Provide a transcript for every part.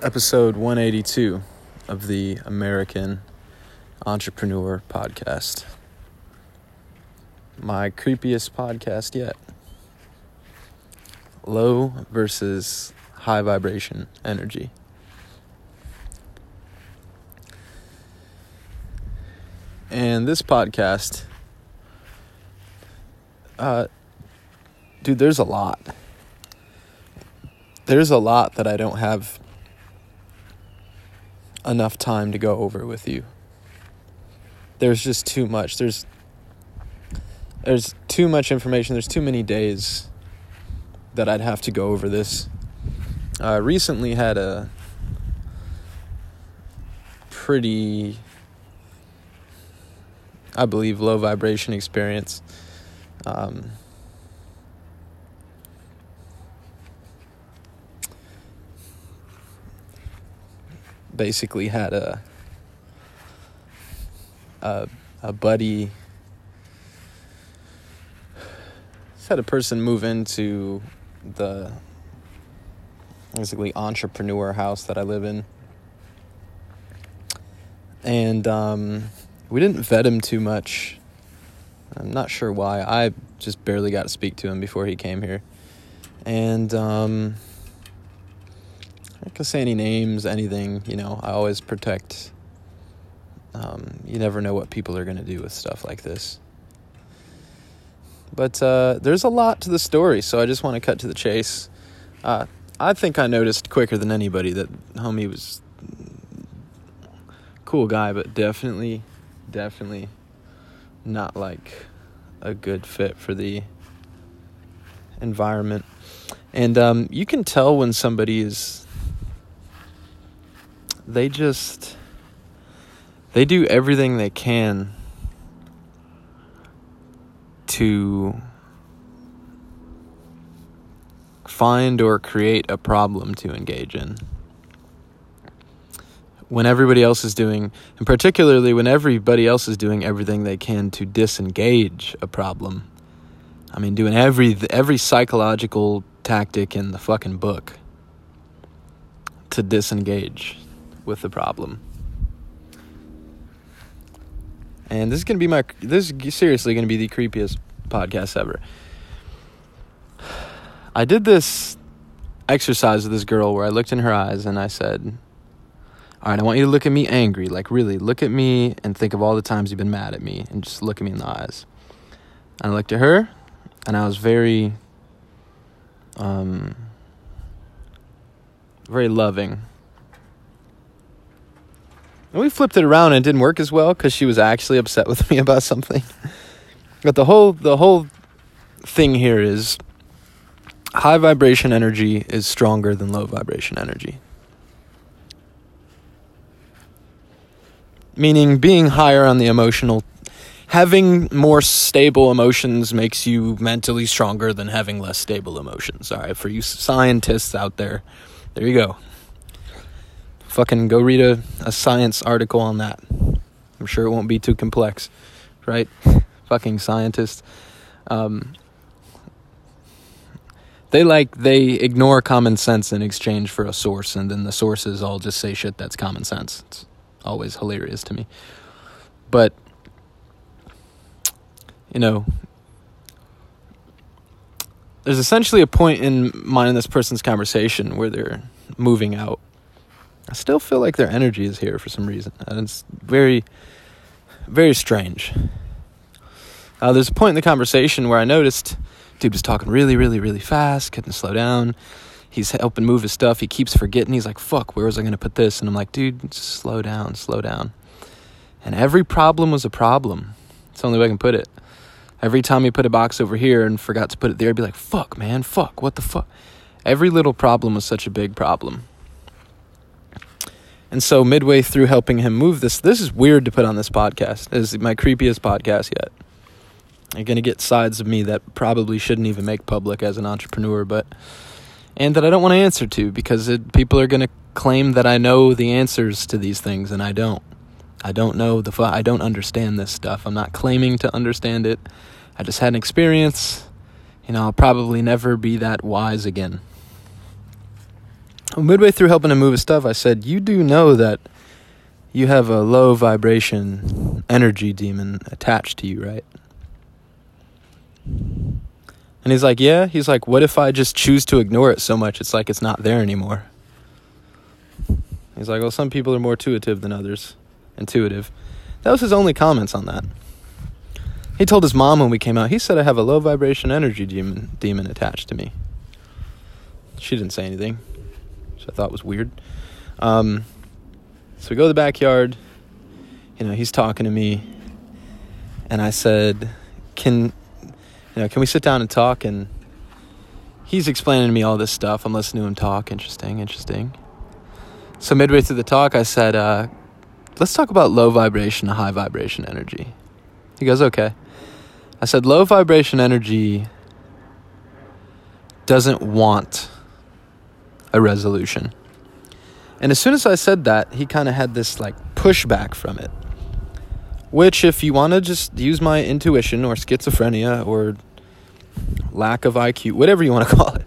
episode 182 of the American Entrepreneur Podcast. My creepiest podcast yet. Low versus high vibration energy. And this podcast, uh, dude, there's a lot. There's a lot that I don't have enough time to go over with you. There's just too much. There's there's too much information. There's too many days that I'd have to go over this. I recently had a pretty I believe low vibration experience. Um, basically had a a, a buddy had a person move into the basically entrepreneur house that I live in. And um, we didn't vet him too much. I'm not sure why. I just barely got to speak to him before he came here. And um, I can say any names, anything. You know, I always protect. Um, you never know what people are going to do with stuff like this. But uh, there's a lot to the story, so I just want to cut to the chase. Uh, I think I noticed quicker than anybody that homie was cool guy, but definitely, definitely not like a good fit for the environment. And um, you can tell when somebody is they just they do everything they can to find or create a problem to engage in. When everybody else is doing, and particularly when everybody else is doing everything they can to disengage a problem. I mean, doing every every psychological tactic in the fucking book to disengage with the problem. And this is going to be my this is seriously going to be the creepiest podcast ever. I did this exercise with this girl where I looked in her eyes and I said, "All right, I want you to look at me angry, like really look at me and think of all the times you've been mad at me and just look at me in the eyes." And I looked at her and I was very um very loving and we flipped it around and it didn't work as well because she was actually upset with me about something. But the whole the whole thing here is high vibration energy is stronger than low vibration energy. Meaning being higher on the emotional having more stable emotions makes you mentally stronger than having less stable emotions. All right, for you scientists out there, there you go fucking go read a, a science article on that. I'm sure it won't be too complex, right? fucking scientists. Um, they like they ignore common sense in exchange for a source, and then the sources all just say shit that's common sense. It's always hilarious to me. But you know, there's essentially a point in mine and this person's conversation where they're moving out I still feel like their energy is here for some reason. And it's very, very strange. Uh, there's a point in the conversation where I noticed dude was talking really, really, really fast, couldn't slow down. He's helping move his stuff. He keeps forgetting. He's like, fuck, where was I going to put this? And I'm like, dude, slow down, slow down. And every problem was a problem. It's the only way I can put it. Every time he put a box over here and forgot to put it there, I'd be like, fuck, man, fuck, what the fuck? Every little problem was such a big problem. And so midway through helping him move this, this is weird to put on this podcast. This is my creepiest podcast yet. You're gonna get sides of me that probably shouldn't even make public as an entrepreneur, but and that I don't want to answer to because it, people are gonna claim that I know the answers to these things and I don't. I don't know the I don't understand this stuff. I'm not claiming to understand it. I just had an experience. You know, I'll probably never be that wise again. Midway through helping him move his stuff, I said, You do know that you have a low vibration energy demon attached to you, right? And he's like, Yeah. He's like, What if I just choose to ignore it so much it's like it's not there anymore? He's like, Well, some people are more intuitive than others. Intuitive. That was his only comments on that. He told his mom when we came out, he said I have a low vibration energy demon demon attached to me. She didn't say anything, I thought was weird. Um, so we go to the backyard. You know, he's talking to me, and I said, "Can you know? Can we sit down and talk?" And he's explaining to me all this stuff. I'm listening to him talk. Interesting, interesting. So midway through the talk, I said, uh, "Let's talk about low vibration high vibration energy." He goes, "Okay." I said, "Low vibration energy doesn't want a resolution." And as soon as I said that, he kind of had this like pushback from it. Which, if you want to just use my intuition or schizophrenia or lack of IQ, whatever you want to call it,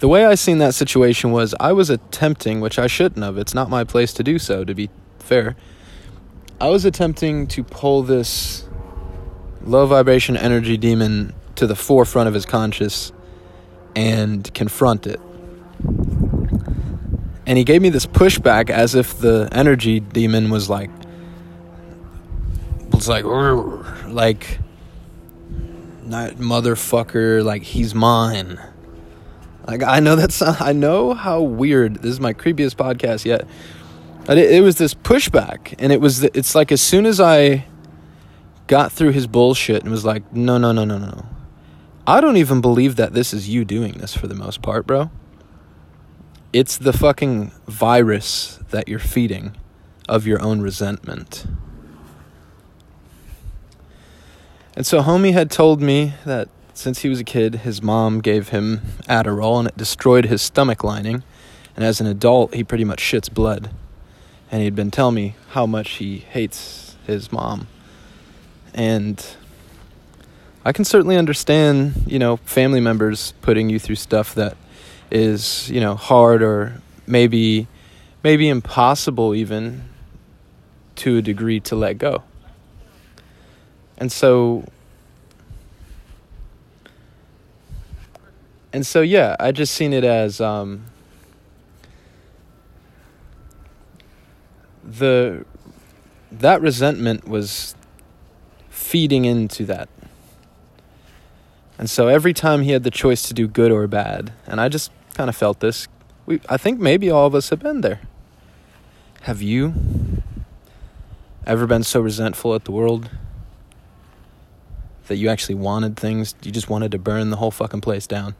the way I seen that situation was I was attempting, which I shouldn't have, it's not my place to do so, to be fair. I was attempting to pull this low vibration energy demon to the forefront of his conscious and confront it and he gave me this pushback as if the energy demon was like was like like not motherfucker like he's mine. Like i know that's i know how weird this is my creepiest podcast yet but it, it was this pushback and it was it's like as soon as i got through his bullshit and was like no no no no no. I don't even believe that this is you doing this for the most part bro it's the fucking virus that you're feeding of your own resentment. And so, homie had told me that since he was a kid, his mom gave him Adderall and it destroyed his stomach lining. And as an adult, he pretty much shits blood. And he'd been telling me how much he hates his mom. And I can certainly understand, you know, family members putting you through stuff that is you know hard or maybe maybe impossible even to a degree to let go. And so and so yeah i just seen it as um, the that resentment was feeding into that. And so every time he had the choice to do good or bad and i just kind of felt this. We, I think maybe all of us have been there. Have you ever been so resentful at the world that you actually wanted things, you just wanted to burn the whole fucking place down?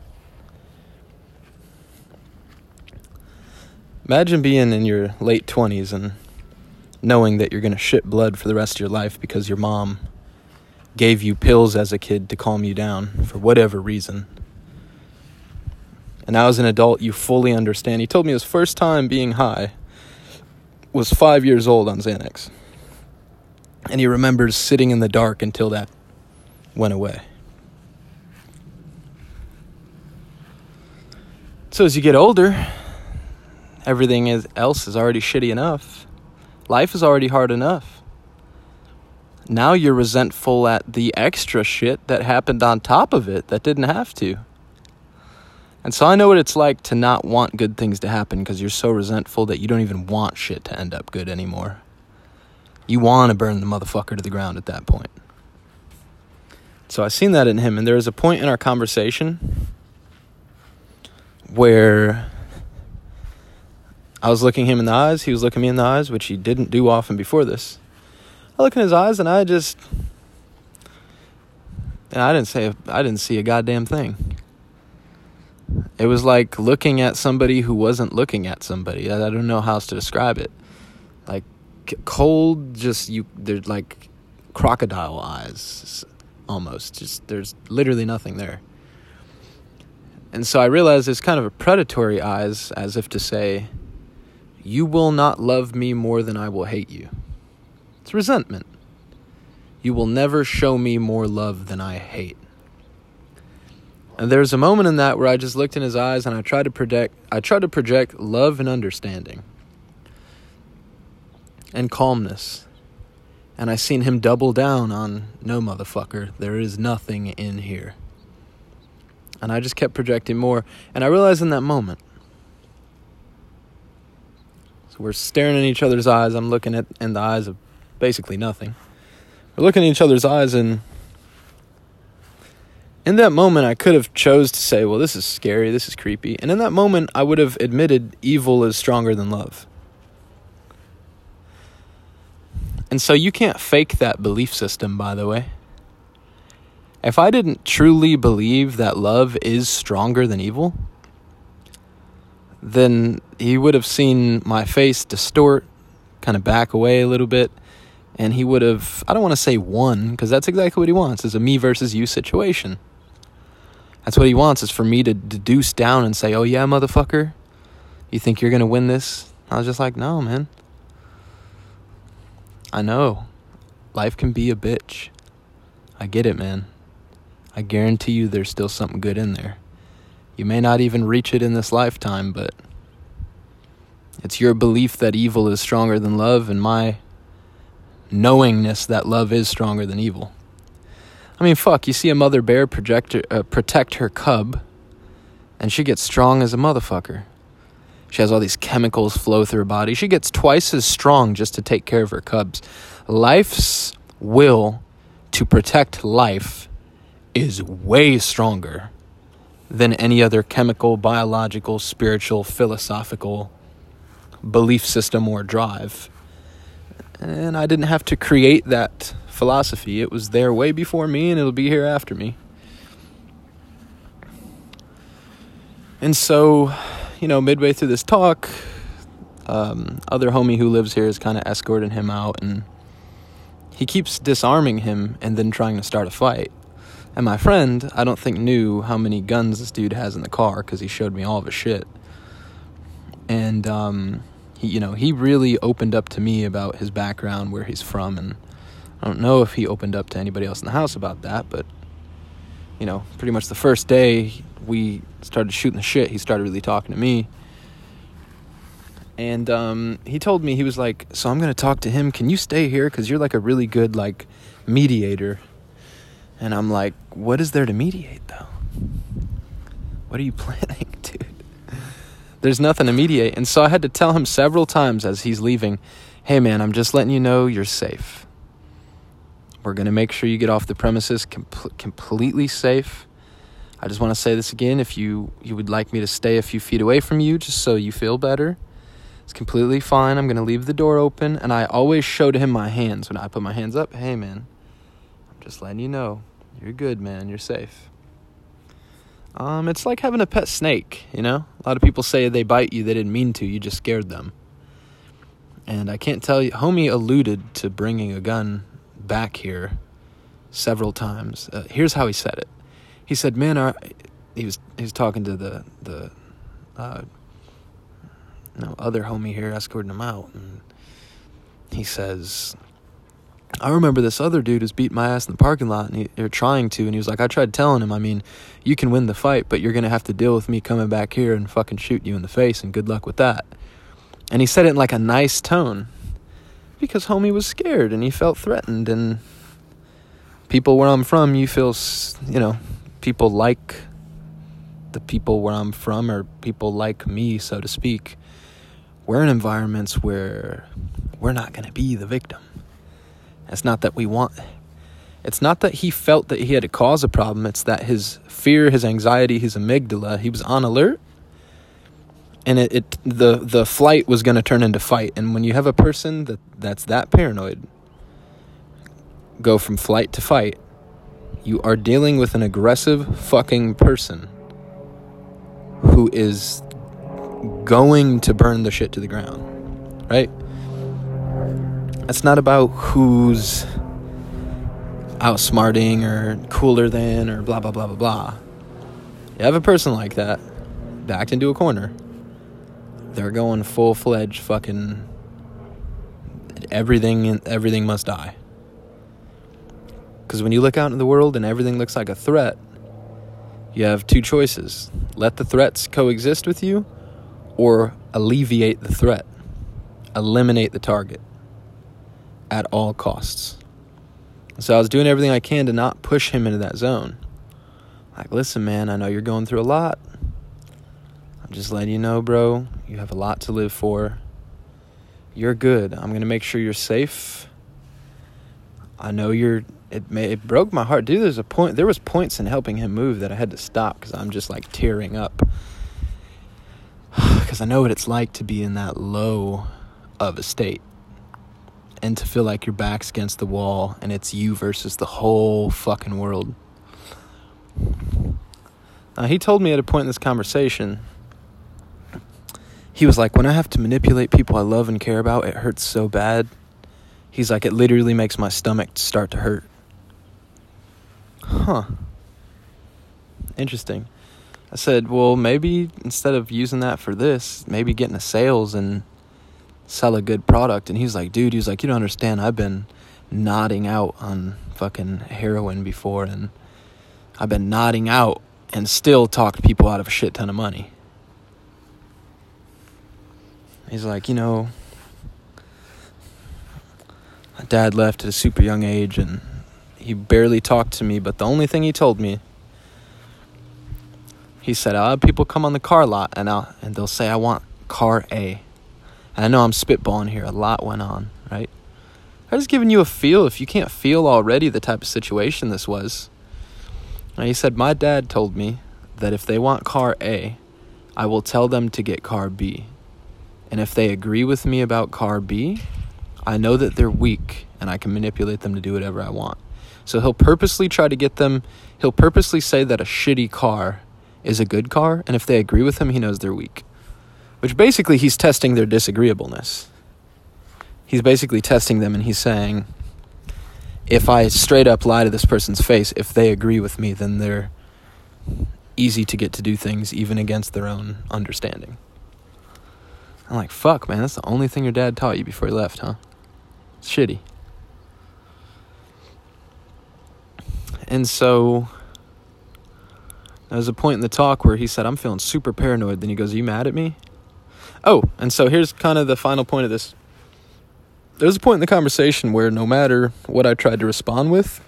Imagine being in your late 20s and knowing that you're going to shit blood for the rest of your life because your mom gave you pills as a kid to calm you down for whatever reason. And now, as an adult, you fully understand. He told me his first time being high was five years old on Xanax. And he remembers sitting in the dark until that went away. So, as you get older, everything is, else is already shitty enough. Life is already hard enough. Now you're resentful at the extra shit that happened on top of it that didn't have to. And so I know what it's like to not want good things to happen because you're so resentful that you don't even want shit to end up good anymore. You want to burn the motherfucker to the ground at that point. So I seen that in him, and there was a point in our conversation where I was looking him in the eyes, he was looking me in the eyes, which he didn't do often before this. I look in his eyes and I just and I didn't say I didn't see a goddamn thing. It was like looking at somebody who wasn't looking at somebody. I, I don't know how else to describe it. Like cold, just you. They're like crocodile eyes, almost. Just there's literally nothing there. And so I realized it's kind of a predatory eyes, as if to say, "You will not love me more than I will hate you." It's resentment. You will never show me more love than I hate. And there was a moment in that where I just looked in his eyes and I tried to project I tried to project love and understanding and calmness. And I seen him double down on no motherfucker, there is nothing in here. And I just kept projecting more and I realized in that moment so we're staring in each other's eyes. I'm looking at in the eyes of basically nothing. We're looking in each other's eyes and in that moment I could have chose to say, well, this is scary, this is creepy. And in that moment I would have admitted evil is stronger than love. And so you can't fake that belief system, by the way. If I didn't truly believe that love is stronger than evil, then he would have seen my face distort, kind of back away a little bit, and he would have, I don't want to say won, because that's exactly what he wants, is a me versus you situation. That's what he wants is for me to deduce down and say, "Oh yeah, motherfucker, you think you're gonna win this?" I was just like, "No, man. I know, life can be a bitch. I get it, man. I guarantee you, there's still something good in there. You may not even reach it in this lifetime, but." It's your belief that evil is stronger than love, and my knowingness that love is stronger than evil. I mean, fuck, you see a mother bear project, uh, protect her cub, and she gets strong as a motherfucker. She has all these chemicals flow through her body. She gets twice as strong just to take care of her cubs. Life's will to protect life is way stronger than any other chemical, biological, spiritual, philosophical belief system or drive. And I didn't have to create that philosophy. It was there way before me and it'll be here after me. And so, you know, midway through this talk, um, other homie who lives here is kind of escorting him out and he keeps disarming him and then trying to start a fight. And my friend, I don't think knew how many guns this dude has in the car because he showed me all of his shit. And um, he, you know, he really opened up to me about his background, where he's from, and I don't know if he opened up to anybody else in the house about that, but you know, pretty much the first day we started shooting the shit, he started really talking to me. And um, he told me he was like, "So I'm gonna talk to him. Can you stay here? Cause you're like a really good like mediator." And I'm like, "What is there to mediate though? What are you planning, dude? There's nothing to mediate." And so I had to tell him several times as he's leaving, "Hey man, I'm just letting you know you're safe." We're going to make sure you get off the premises com- completely safe. I just want to say this again. If you, you would like me to stay a few feet away from you just so you feel better, it's completely fine. I'm going to leave the door open. And I always show to him my hands when I put my hands up. Hey, man, I'm just letting you know. You're good, man. You're safe. Um, it's like having a pet snake, you know? A lot of people say they bite you, they didn't mean to, you just scared them. And I can't tell you, homie alluded to bringing a gun back here several times. Uh, here's how he said it. He said, "Man, our, he was he was talking to the the uh, you know, other homie here escorting him out, and he says." I remember this other dude was beating my ass in the parking lot, and he, they're trying to, and he was like, "I tried telling him, I mean, you can win the fight, but you're gonna have to deal with me coming back here and fucking shoot you in the face, and good luck with that." And he said it in like a nice tone, because homie was scared and he felt threatened and people where I'm from you feel you know people like the people where I'm from or people like me so to speak we're in environments where we're not going to be the victim. It's not that we want it's not that he felt that he had to cause a problem it's that his fear his anxiety his amygdala he was on alert and it, it the the flight was going to turn into fight. And when you have a person that that's that paranoid go from flight to fight you are dealing with an aggressive fucking person who is going to burn the shit to the ground right? It's not about who's outsmarting or cooler than or blah blah blah blah blah. You have a person like that backed into a corner they're going full fledged fucking everything everything must die. Cuz when you look out in the world and everything looks like a threat, You have two choices let the threats coexist with you, or alleviate the threat, eliminate the target at all costs. So I was doing everything I can to not push him into that zone. Like, listen, man, I know you're going through a lot. I'm just letting you know, bro, you have a lot to live for. You're good. I'm going to make sure you're safe. I know you're it may it broke my heart. Dude, there's a point there was points in helping him move that I had to stop cuz I'm just like tearing up. cuz I know what it's like to be in that low of a state and to feel like your back's against the wall and it's you versus the whole fucking world. Now, he told me at a point in this conversation, he was like, When I have to manipulate people I love and care about, it hurts so bad. He's like, It literally makes my stomach start to hurt. Huh. Interesting. I said, Well, maybe instead of using that for this, maybe getting a sales and sell a good product. And he's like, dude, he's like, you don't understand. I've been nodding out on fucking heroin before, and I've been nodding out and still talked people out of a shit ton of money. He's like, you know, my dad left at a super young age and he barely talked to me, but the only thing he told me, he said, I'll have people come on the car lot and I'll, and they'll say, I want car A. And I know I'm spitballing here. A lot went on, right? I'm just giving you a feel if you can't feel already the type of situation this was. And he said, My dad told me that if they want car A, I will tell them to get car B. And if they agree with me about car B, I know that they're weak and I can manipulate them to do whatever I want. So he'll purposely try to get them, he'll purposely say that a shitty car is a good car. And if they agree with him, he knows they're weak which basically he's testing their disagreeableness. He's basically testing them and he's saying, if I straight up lie to this person's face, if they agree with me, then they're easy to get to do things even against their own understanding. I'm like, fuck, man, that's the only thing your dad taught you before he left, huh? It's shitty. And so there was a point in the talk where he said, I'm feeling super paranoid. Then he goes, Are you mad at me? Oh, and so here's kind of the final point of this. There was a point in the conversation where no matter what I tried to respond with,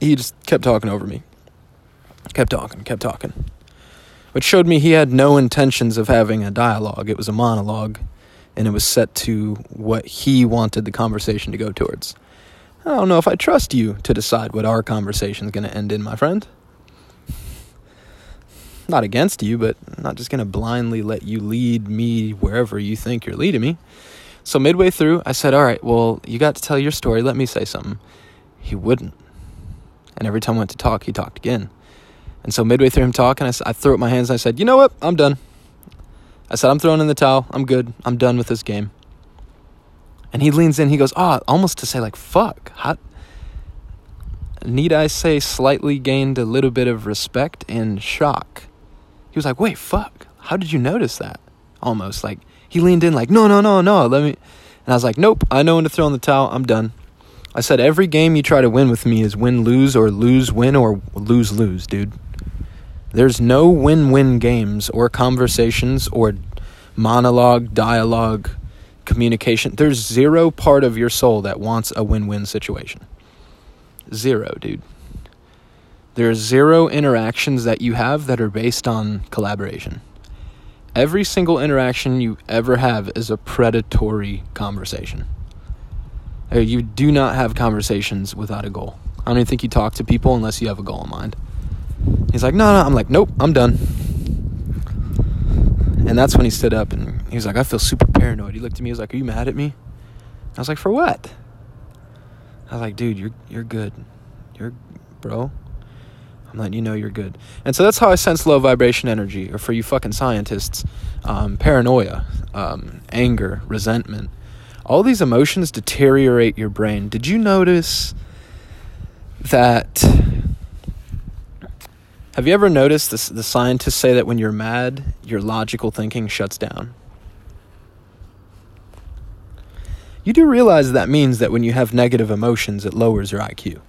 he just kept talking over me. Kept talking, kept talking. Which showed me he had no intentions of having a dialogue. It was a monologue, and it was set to what he wanted the conversation to go towards. I don't know if I trust you to decide what our conversation is going to end in, my friend not against you, but I'm not just going to blindly let you lead me wherever you think you're leading me. So midway through, I said, All right, well, you got to tell your story. Let me say something. He wouldn't. And every time I went to talk, he talked again. And so midway through him talking, I, I threw up my hands and I said, You know what? I'm done. I said, I'm throwing in the towel. I'm good. I'm done with this game. And he leans in. He goes, Oh, almost to say, like, fuck. How, need I say, slightly gained a little bit of respect and shock he was like, wait, fuck. How did you notice that? Almost like he leaned in, like, no, no, no, no. Let me. And I was like, nope. I know when to throw in the towel. I'm done. I said, every game you try to win with me is win lose or lose win or lose lose, dude. There's no win win games or conversations or monologue, dialogue, communication. There's zero part of your soul that wants a win win situation. Zero, dude. There are zero interactions that you have that are based on collaboration. Every single interaction you ever have is a predatory conversation. You do not have conversations without a goal. I don't even think you talk to people unless you have a goal in mind. He's like, no, no. I'm like, nope, I'm done. And that's when he stood up and he was like, I feel super paranoid. He looked at me, he was like, Are you mad at me? I was like, For what? I was like, dude, you're you're good. You're bro. I'm letting you know you're good. And so that's how I sense low vibration energy, or for you fucking scientists, um, paranoia, um, anger, resentment. All these emotions deteriorate your brain. Did you notice that? Have you ever noticed this, the scientists say that when you're mad, your logical thinking shuts down? You do realize that means that when you have negative emotions, it lowers your IQ.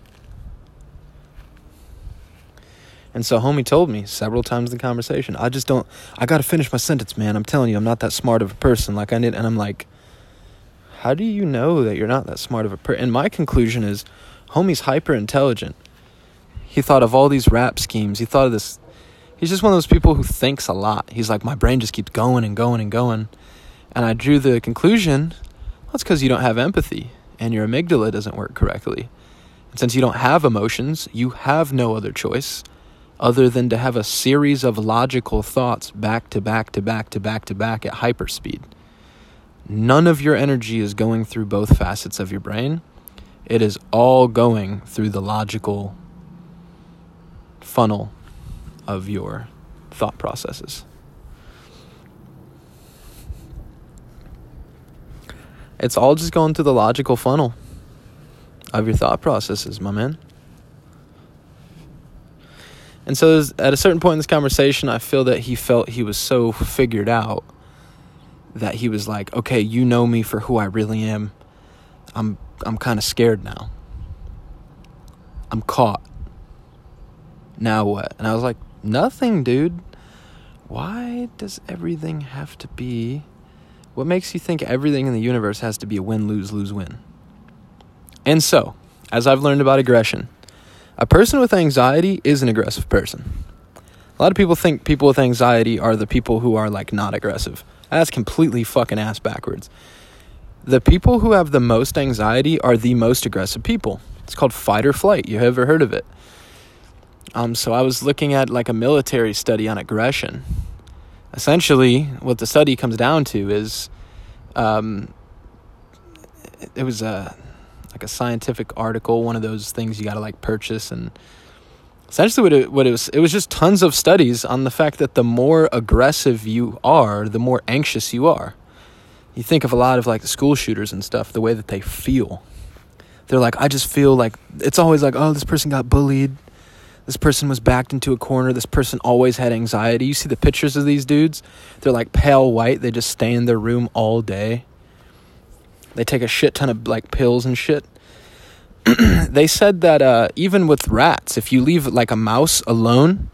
And so homie told me several times in the conversation, I just don't I gotta finish my sentence, man. I'm telling you, I'm not that smart of a person. Like I need and I'm like, How do you know that you're not that smart of a person? And my conclusion is homie's hyper intelligent. He thought of all these rap schemes. He thought of this he's just one of those people who thinks a lot. He's like, My brain just keeps going and going and going. And I drew the conclusion, well, because you don't have empathy and your amygdala doesn't work correctly. And since you don't have emotions, you have no other choice other than to have a series of logical thoughts back to back to back to back to back at hyperspeed. None of your energy is going through both facets of your brain. It is all going through the logical funnel of your thought processes. It's all just going through the logical funnel of your thought processes, my man. And so at a certain point in this conversation, I feel that he felt he was so figured out that he was like, "Okay, you know me for who I really am. I'm I'm kind of scared now. I'm caught. Now what?" And I was like, "Nothing, dude. Why does everything have to be what makes you think everything in the universe has to be a win lose lose win?" And so, as I've learned about aggression, a person with anxiety is an aggressive person. A lot of people think people with anxiety are the people who are like not aggressive. That's completely fucking ass backwards. The people who have the most anxiety are the most aggressive people. It's called fight or flight. You ever heard of it? Um, so I was looking at like a military study on aggression. Essentially, what the study comes down to is, um, it was a like a scientific article, one of those things you got to like purchase and essentially what it, what it was it was just tons of studies on the fact that the more aggressive you are, the more anxious you are. You think of a lot of like the school shooters and stuff, the way that they feel. They're like I just feel like it's always like oh this person got bullied. This person was backed into a corner. This person always had anxiety. You see the pictures of these dudes? They're like pale white. They just stay in their room all day. They take a shit ton of like pills and shit. they said that uh, even with rats, if you leave like a mouse alone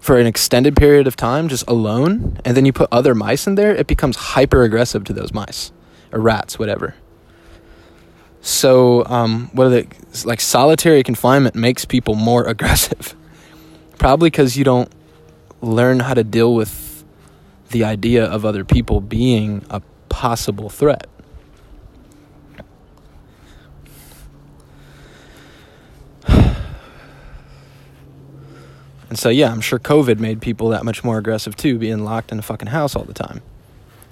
for an extended period of time, just alone, and then you put other mice in there, it becomes hyper aggressive to those mice or rats, whatever. So, um, what are they like? Solitary confinement makes people more aggressive, probably because you don't learn how to deal with the idea of other people being a possible threat. And so, yeah, I'm sure COVID made people that much more aggressive too, being locked in a fucking house all the time.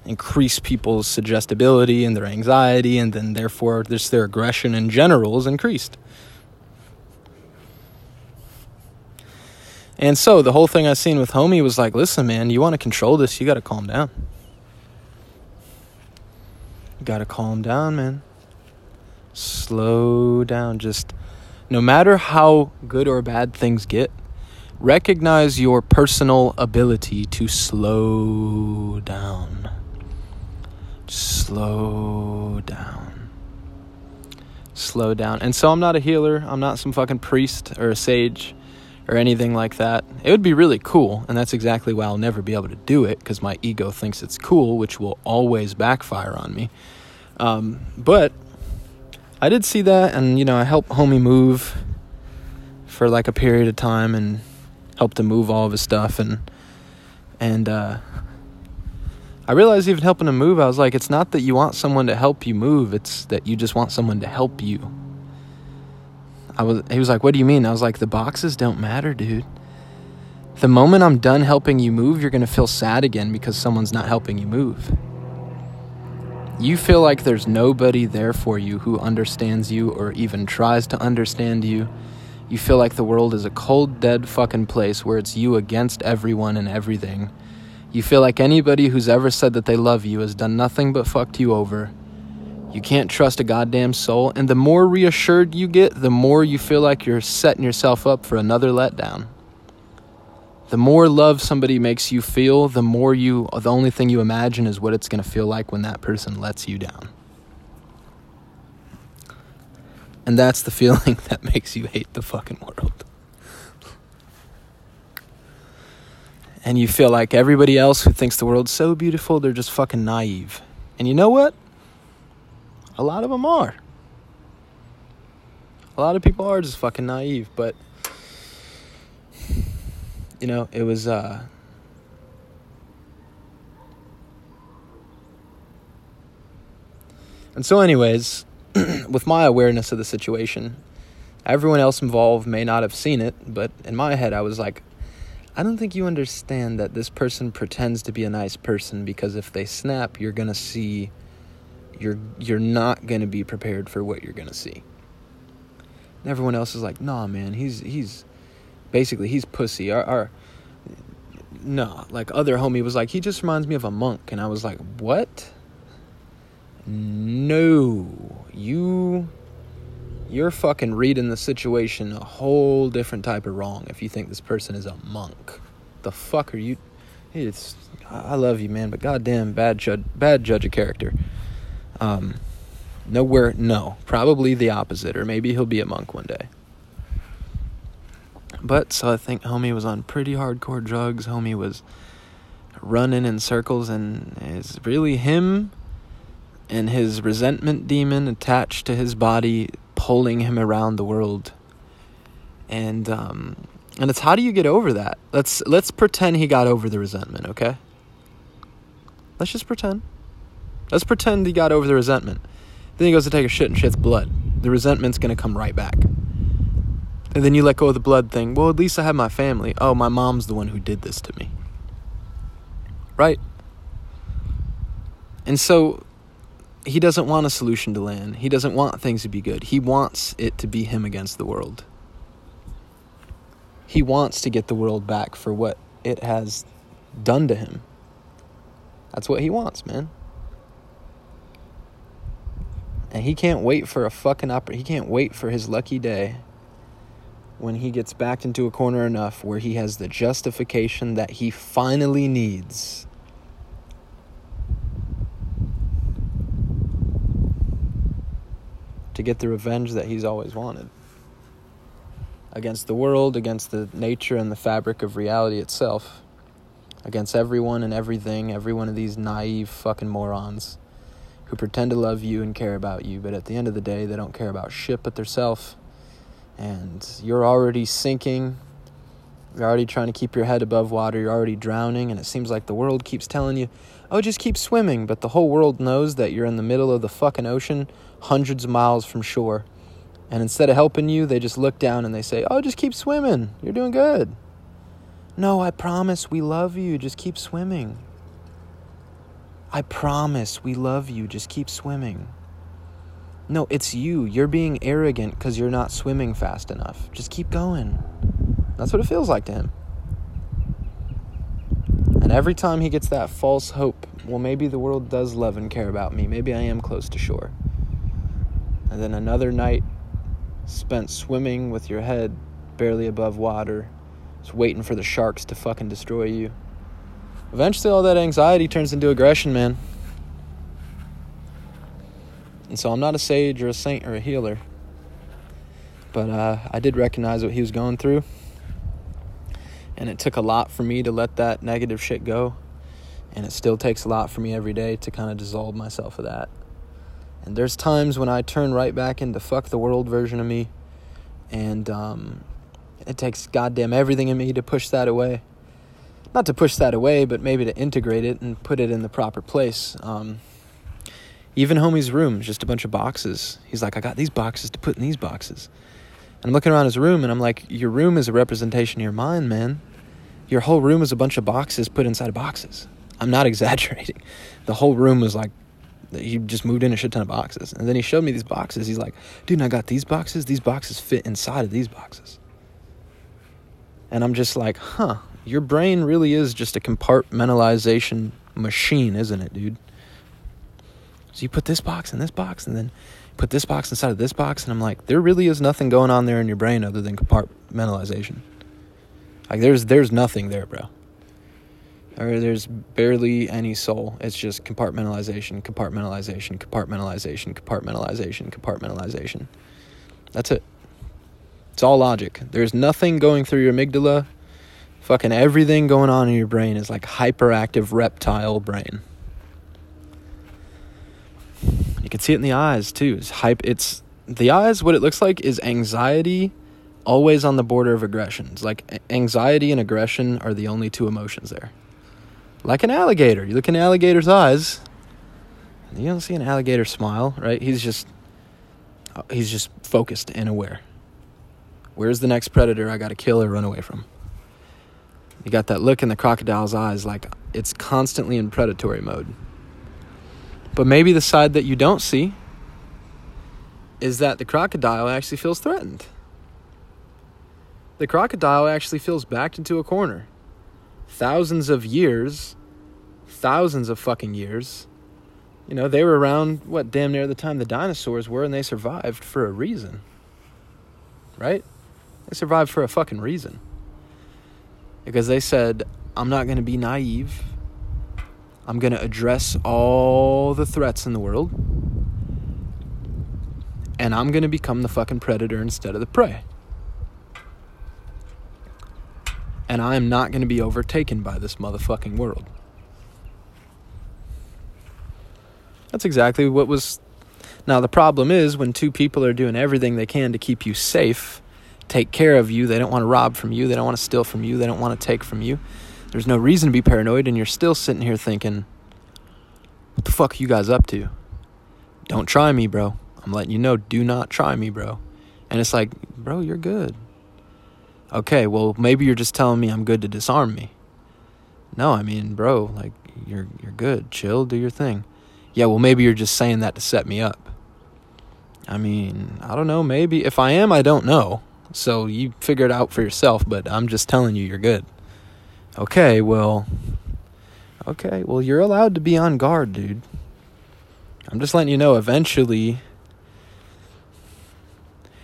Increase people's suggestibility and their anxiety, and then therefore, just their aggression in general is increased. And so, the whole thing I seen with Homie was like, listen, man, you want to control this, you got to calm down. You got to calm down, man. Slow down. Just no matter how good or bad things get, Recognize your personal ability to slow down. Slow down. Slow down. And so I'm not a healer. I'm not some fucking priest or a sage or anything like that. It would be really cool, and that's exactly why I'll never be able to do it because my ego thinks it's cool, which will always backfire on me. Um, but I did see that, and you know, I helped homie move for like a period of time, and helped him move all of his stuff and and uh, I realized even helping him move, I was like, it's not that you want someone to help you move; it's that you just want someone to help you. I was. He was like, "What do you mean?" I was like, "The boxes don't matter, dude. The moment I'm done helping you move, you're gonna feel sad again because someone's not helping you move. You feel like there's nobody there for you who understands you or even tries to understand you." You feel like the world is a cold, dead fucking place where it's you against everyone and everything. You feel like anybody who's ever said that they love you has done nothing but fucked you over. You can't trust a goddamn soul, and the more reassured you get, the more you feel like you're setting yourself up for another letdown. The more love somebody makes you feel, the more you, the only thing you imagine is what it's going to feel like when that person lets you down. And that's the feeling that makes you hate the fucking world. And you feel like everybody else who thinks the world's so beautiful, they're just fucking naive. And you know what? A lot of them are. A lot of people are just fucking naive, but you know, it was uh And so anyways, with my awareness of the situation, everyone else involved may not have seen it, but in my head I was like I don't think you understand that this person pretends to be a nice person because if they snap, you're going to see you're you're not going to be prepared for what you're going to see. And everyone else is like, "Nah, man, he's he's basically he's pussy." Our, our no, like other homie was like, "He just reminds me of a monk." And I was like, "What?" No. You you're fucking reading the situation a whole different type of wrong if you think this person is a monk. The fuck are you? It's I love you, man, but goddamn bad judge, bad judge of character. Um, nowhere, no, probably the opposite, or maybe he'll be a monk one day. But so I think homie was on pretty hardcore drugs. Homie was running in circles, and it's really him and his resentment demon attached to his body pulling him around the world. And um, and it's how do you get over that? Let's let's pretend he got over the resentment, okay? Let's just pretend. Let's pretend he got over the resentment. Then he goes to take a shit and shits blood. The resentment's gonna come right back. And then you let go of the blood thing. Well, at least I have my family. Oh, my mom's the one who did this to me. Right? And so he doesn't want a solution to land. He doesn't want things to be good. He wants it to be him against the world. He wants to get the world back for what it has done to him. That's what he wants, man. And he can't wait for a fucking opera. He can't wait for his lucky day when he gets backed into a corner enough where he has the justification that he finally needs to get the revenge that he's always wanted against the world, against the nature and the fabric of reality itself, against everyone and everything, every one of these naive fucking morons who pretend to love you and care about you, but at the end of the day, they don't care about shit but themselves. And you're already sinking. You're already trying to keep your head above water. You're already drowning, and it seems like the world keeps telling you, oh, just keep swimming. But the whole world knows that you're in the middle of the fucking ocean hundreds of miles from shore. And instead of helping you, they just look down and they say, Oh, just keep swimming. You're doing good. No, I promise we love you. Just keep swimming. I promise we love you. Just keep swimming. No, it's you. You're being arrogant because you're not swimming fast enough. Just keep going. That's what it feels like to him. And every time he gets that false hope, well, maybe the world does love and care about me. Maybe I am close to shore and then another night spent swimming with your head barely above water, just waiting for the sharks to fucking destroy you. Eventually, all that anxiety turns into aggression, man. And so, I'm not a sage or a saint or a healer, but uh, I did recognize what he was going through. And it took a lot for me to let that negative shit go. And it still takes a lot for me every day to kind of dissolve myself of that. And there's times when I turn right back into fuck the world version of me. And um, it takes goddamn everything in me to push that away. Not to push that away, but maybe to integrate it and put it in the proper place. Um, even homie's room, is just a bunch of boxes. He's like, I got these boxes to put in these boxes. And I'm looking around his room and I'm like, Your room is a representation of your mind, man. Your whole room is a bunch of boxes put inside of boxes. I'm not exaggerating. The whole room was like he just moved in a shit ton of boxes. And then he showed me these boxes. He's like, dude, I got these boxes. These boxes fit inside of these boxes. And I'm just like, huh, your brain really is just a compartmentalization machine, isn't it, dude? So you put this box in this box and then put this box inside of this box. And I'm like, there really is nothing going on there in your brain other than compartmentalization. Like, there's, there's nothing there, bro or there's barely any soul. It's just compartmentalization, compartmentalization, compartmentalization, compartmentalization, compartmentalization. That's it. It's all logic. There's nothing going through your amygdala Fucking everything going on in your brain is like hyperactive reptile brain. You can see it in the eyes too. It's hype. It's the eyes. What it looks like is anxiety, always on the border of aggression. It's like anxiety and aggression are the only two emotions there. Like an alligator. You look in an alligator's eyes. You don't see an alligator smile, right? He's just uh, he's just focused and aware. Where's the next predator I got to kill or run away from? You got that look in the crocodile's eyes like it's constantly in predatory mode. But maybe the side that you don't see is that the crocodile actually feels threatened. The crocodile actually feels backed into a corner. Thousands of years, thousands of fucking years. You know, they were around, what, damn near the time the dinosaurs were, and they survived for a reason. Right? They survived for a fucking reason. Because they said, I'm not going to be naive. I'm going to address all the threats in the world. And I'm going to become the fucking predator instead of the prey. And I am not going to be overtaken by this motherfucking world. That's exactly what was. Now, the problem is when two people are doing everything they can to keep you safe, take care of you, they don't want to rob from you, they don't want to steal from you, they don't want to take from you. There's no reason to be paranoid, and you're still sitting here thinking, what the fuck are you guys up to? Don't try me, bro. I'm letting you know, do not try me, bro. And it's like, bro, you're good. Okay, well, maybe you're just telling me I'm good to disarm me. No, I mean, bro, like you're you're good. Chill, do your thing. Yeah, well, maybe you're just saying that to set me up. I mean, I don't know, maybe if I am, I don't know. So you figure it out for yourself, but I'm just telling you you're good. Okay, well, okay, well, you're allowed to be on guard, dude. I'm just letting you know eventually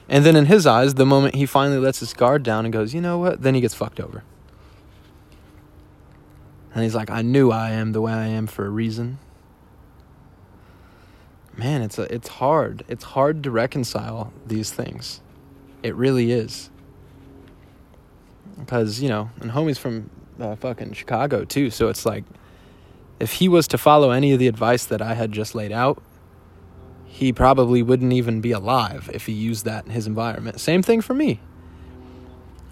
and then in his eyes, the moment he finally lets his guard down and goes, you know what? Then he gets fucked over. And he's like, I knew I am the way I am for a reason. Man, it's a, it's hard. It's hard to reconcile these things. It really is. Because, you know, and homie's from uh, fucking Chicago too, so it's like if he was to follow any of the advice that I had just laid out, he probably wouldn't even be alive if he used that in his environment. Same thing for me.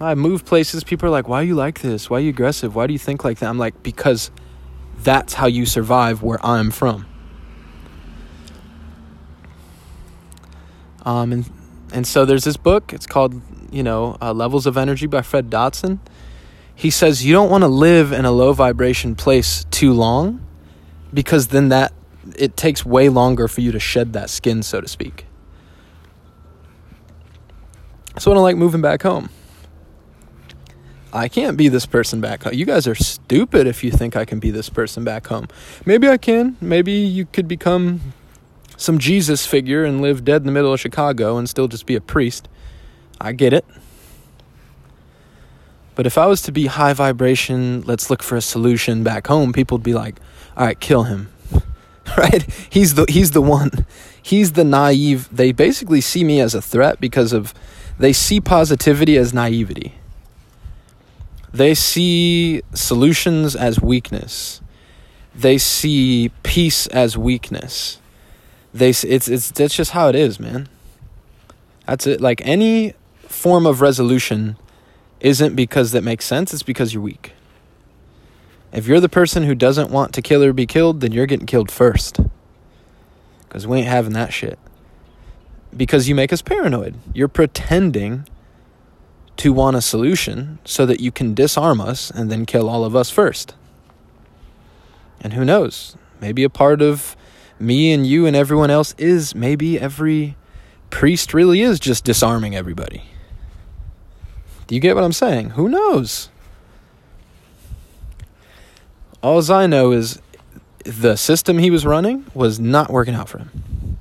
I move places, people are like, why are you like this? Why are you aggressive? Why do you think like that? I'm like, because that's how you survive where I'm from. Um, and, and so there's this book, it's called, you know, uh, Levels of Energy by Fred Dodson. He says you don't want to live in a low vibration place too long because then that it takes way longer for you to shed that skin, so to speak. So I don't like moving back home. I can't be this person back home. You guys are stupid if you think I can be this person back home. Maybe I can. Maybe you could become some Jesus figure and live dead in the middle of Chicago and still just be a priest. I get it. But if I was to be high vibration, let's look for a solution back home, people would be like, all right, kill him. right? He's the he's the one. He's the naive. They basically see me as a threat because of they see positivity as naivety. They see solutions as weakness. They see peace as weakness. They it's it's that's just how it is, man. That's it. Like any form of resolution isn't because that makes sense, it's because you're weak. If you're the person who doesn't want to kill or be killed, then you're getting killed first. Because we ain't having that shit. Because you make us paranoid. You're pretending to want a solution so that you can disarm us and then kill all of us first. And who knows? Maybe a part of me and you and everyone else is maybe every priest really is just disarming everybody. Do you get what I'm saying? Who knows? All I know is the system he was running was not working out for him.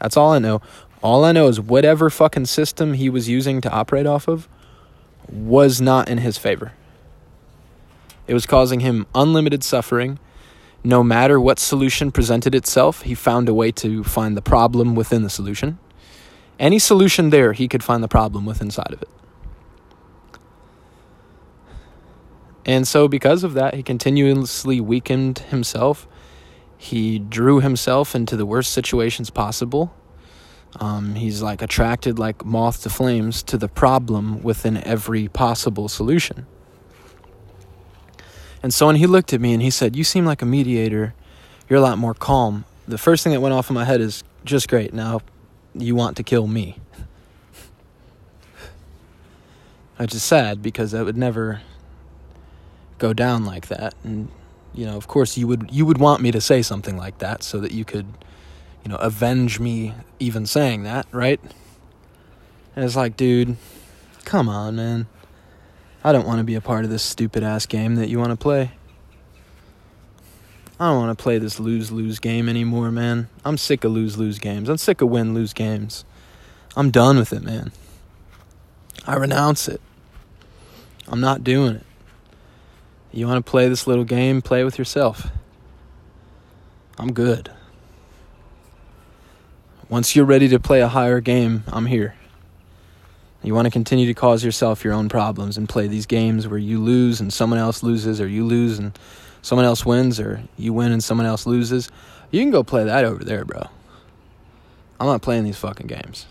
That's all I know. All I know is whatever fucking system he was using to operate off of was not in his favor. It was causing him unlimited suffering. No matter what solution presented itself, he found a way to find the problem within the solution. Any solution there, he could find the problem within inside of it. And so, because of that, he continuously weakened himself. He drew himself into the worst situations possible. Um, he's like attracted like moth to flames to the problem within every possible solution. And so when he looked at me and he said, You seem like a mediator, you're a lot more calm. The first thing that went off in my head is just great. Now you want to kill me. Which is sad because that would never go down like that. And you know, of course you would you would want me to say something like that so that you could you know, avenge me even saying that, right? And it's like, dude, come on, man. I don't want to be a part of this stupid ass game that you want to play. I don't want to play this lose lose game anymore, man. I'm sick of lose lose games. I'm sick of win lose games. I'm done with it, man. I renounce it. I'm not doing it. You want to play this little game? Play with yourself. I'm good. Once you're ready to play a higher game, I'm here. You want to continue to cause yourself your own problems and play these games where you lose and someone else loses, or you lose and someone else wins, or you win and someone else loses. You can go play that over there, bro. I'm not playing these fucking games.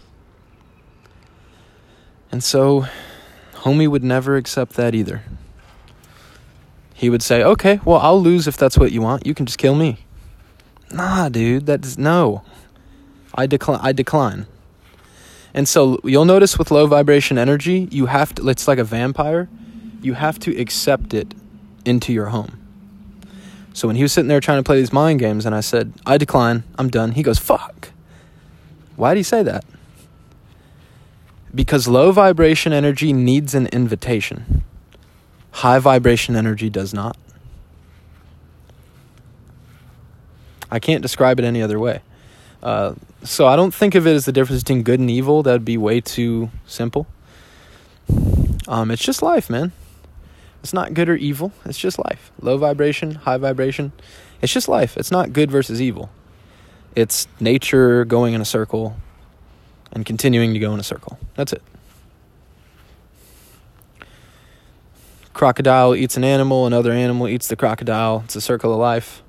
And so, homie would never accept that either. He would say, okay, well, I'll lose if that's what you want. You can just kill me. Nah, dude, that's no. I decline. I decline. And so you'll notice with low vibration energy, you have to. It's like a vampire. You have to accept it into your home. So when he was sitting there trying to play these mind games, and I said, "I decline. I'm done," he goes, "Fuck." Why did he say that? Because low vibration energy needs an invitation. High vibration energy does not. I can't describe it any other way. Uh, so I don't think of it as the difference between good and evil. That'd be way too simple. Um, it's just life, man. It's not good or evil. It's just life. Low vibration, high vibration. It's just life. It's not good versus evil. It's nature going in a circle and continuing to go in a circle. That's it. Crocodile eats an animal, another animal eats the crocodile. It's a circle of life.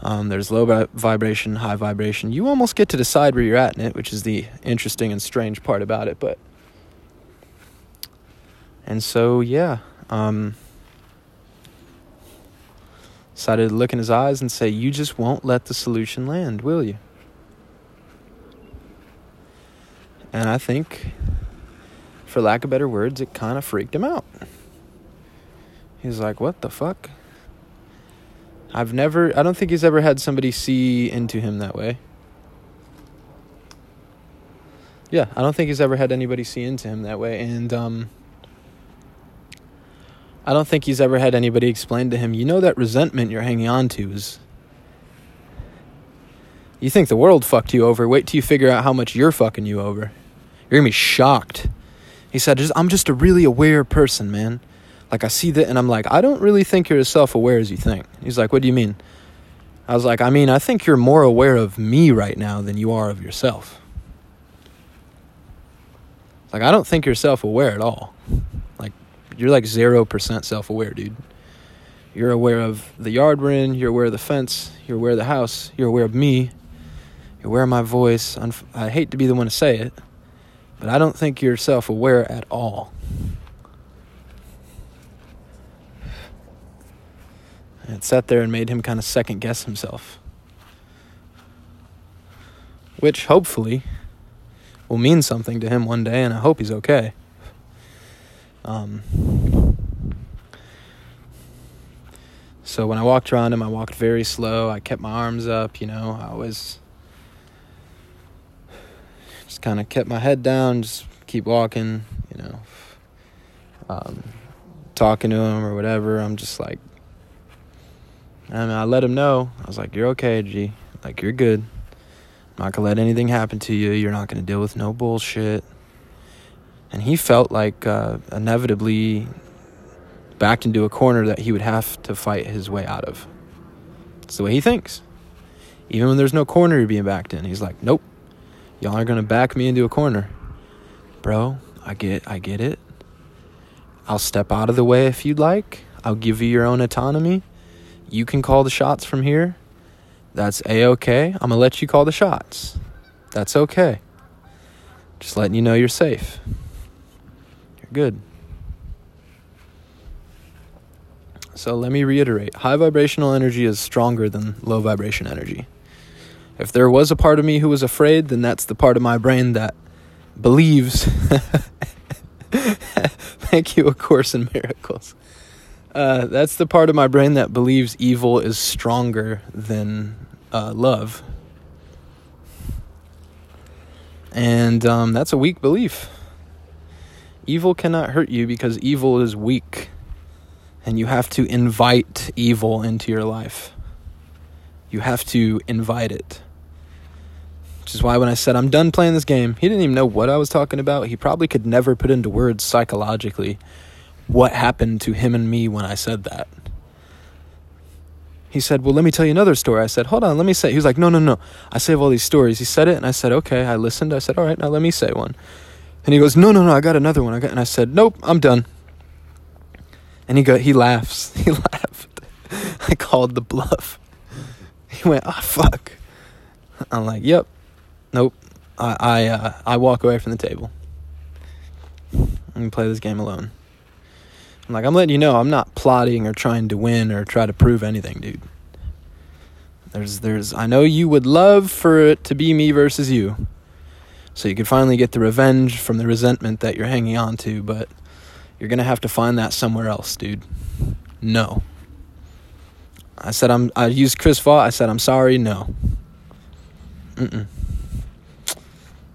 Um, there's low vibration, high vibration. You almost get to decide where you're at in it, which is the interesting and strange part about it. But and so yeah, um, decided to look in his eyes and say, "You just won't let the solution land, will you?" And I think, for lack of better words, it kind of freaked him out. He's like, "What the fuck?" I've never, I don't think he's ever had somebody see into him that way. Yeah, I don't think he's ever had anybody see into him that way. And um, I don't think he's ever had anybody explain to him, you know, that resentment you're hanging on to is. You think the world fucked you over. Wait till you figure out how much you're fucking you over. You're to be shocked. He said, I'm just a really aware person, man. Like I see that and I'm like, I don't really think you're as self aware as you think. He's like, What do you mean? I was like, I mean, I think you're more aware of me right now than you are of yourself. Like, I don't think you're self aware at all. Like, you're like 0% self aware, dude. You're aware of the yard we're in, you're aware of the fence, you're aware of the house, you're aware of me, you're aware of my voice. I hate to be the one to say it, but I don't think you're self aware at all. It sat there and made him kind of second guess himself. Which hopefully will mean something to him one day, and I hope he's okay. Um, so when I walked around him, I walked very slow. I kept my arms up, you know. I was just kind of kept my head down, just keep walking, you know. Um, talking to him or whatever. I'm just like and I let him know. I was like, "You're okay, G. Like you're good. I'm not gonna let anything happen to you. You're not gonna deal with no bullshit." And he felt like uh, inevitably backed into a corner that he would have to fight his way out of. It's the way he thinks. Even when there's no corner you're being backed in, he's like, "Nope, y'all are gonna back me into a corner, bro. I get, I get it. I'll step out of the way if you'd like. I'll give you your own autonomy. You can call the shots from here. That's a okay. I'm gonna let you call the shots. That's okay. Just letting you know you're safe. You're good. So let me reiterate high vibrational energy is stronger than low vibration energy. If there was a part of me who was afraid, then that's the part of my brain that believes. Thank you, A Course in Miracles. Uh, that's the part of my brain that believes evil is stronger than uh, love. And um, that's a weak belief. Evil cannot hurt you because evil is weak. And you have to invite evil into your life. You have to invite it. Which is why when I said I'm done playing this game, he didn't even know what I was talking about. He probably could never put into words psychologically what happened to him and me when I said that. He said, Well, let me tell you another story. I said, Hold on, let me say. He was like, No, no, no. I save all these stories. He said it, and I said, Okay. I listened. I said, All right, now let me say one. And he goes, No, no, no. I got another one. I got, and I said, Nope, I'm done. And he go, he laughs. He laughed. I called the bluff. He went, Oh fuck. I'm like, Yep. Nope. I I uh, I walk away from the table. And play this game alone. I'm like, I'm letting you know I'm not plotting or trying to win or try to prove anything, dude. There's there's I know you would love for it to be me versus you. So you could finally get the revenge from the resentment that you're hanging on to, but you're gonna have to find that somewhere else, dude. No. I said I'm I used Chris Voss, I said I'm sorry, no. Mm-mm.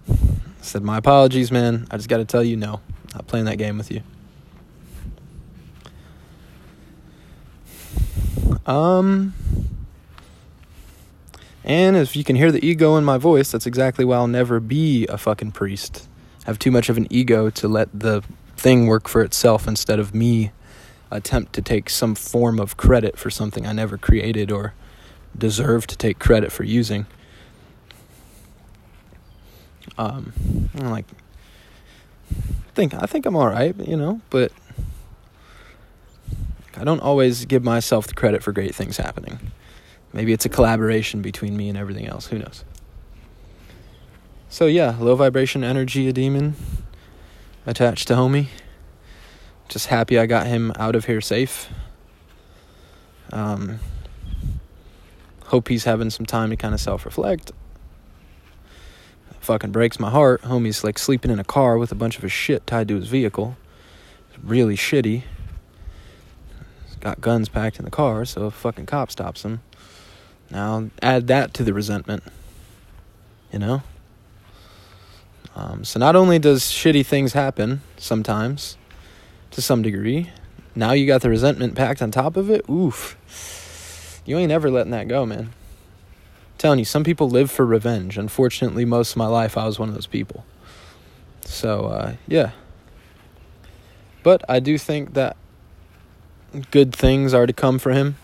I said my apologies, man. I just gotta tell you no. Not playing that game with you. Um, and if you can hear the ego in my voice, that's exactly why I'll never be a fucking priest. I have too much of an ego to let the thing work for itself instead of me attempt to take some form of credit for something I never created or deserve to take credit for using. Um, like, think I think I'm all right, you know, but I don't always give myself the credit for great things happening. Maybe it's a collaboration between me and everything else. Who knows? So, yeah, low vibration energy, a demon attached to homie. Just happy I got him out of here safe. Um, hope he's having some time to kind of self reflect. Fucking breaks my heart. Homie's like sleeping in a car with a bunch of his shit tied to his vehicle. It's really shitty got guns packed in the car, so a fucking cop stops him. Now add that to the resentment, you know. Um, so not only does shitty things happen sometimes, to some degree, now you got the resentment packed on top of it. Oof, you ain't ever letting that go, man. I'm telling you, some people live for revenge. Unfortunately, most of my life I was one of those people. So uh, yeah, but I do think that good things are to come for him.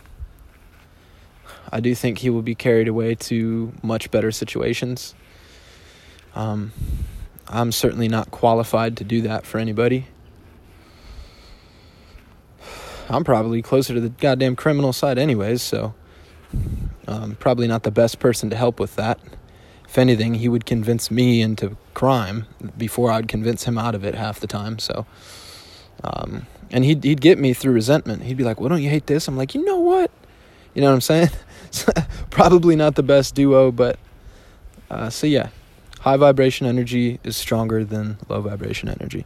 I do think he will be carried away to much better situations. Um, I'm certainly not qualified to do that for anybody. I'm probably closer to the goddamn criminal side, anyways, so um, probably not the best person to help with that. If anything, he would convince me into crime before I'd convince him out of it half the time, so. Um, and he'd he'd get me through resentment. He'd be like, "Well, don't you hate this?" I'm like, "You know what? You know what I'm saying?" Probably not the best duo, but uh, so yeah, high vibration energy is stronger than low vibration energy.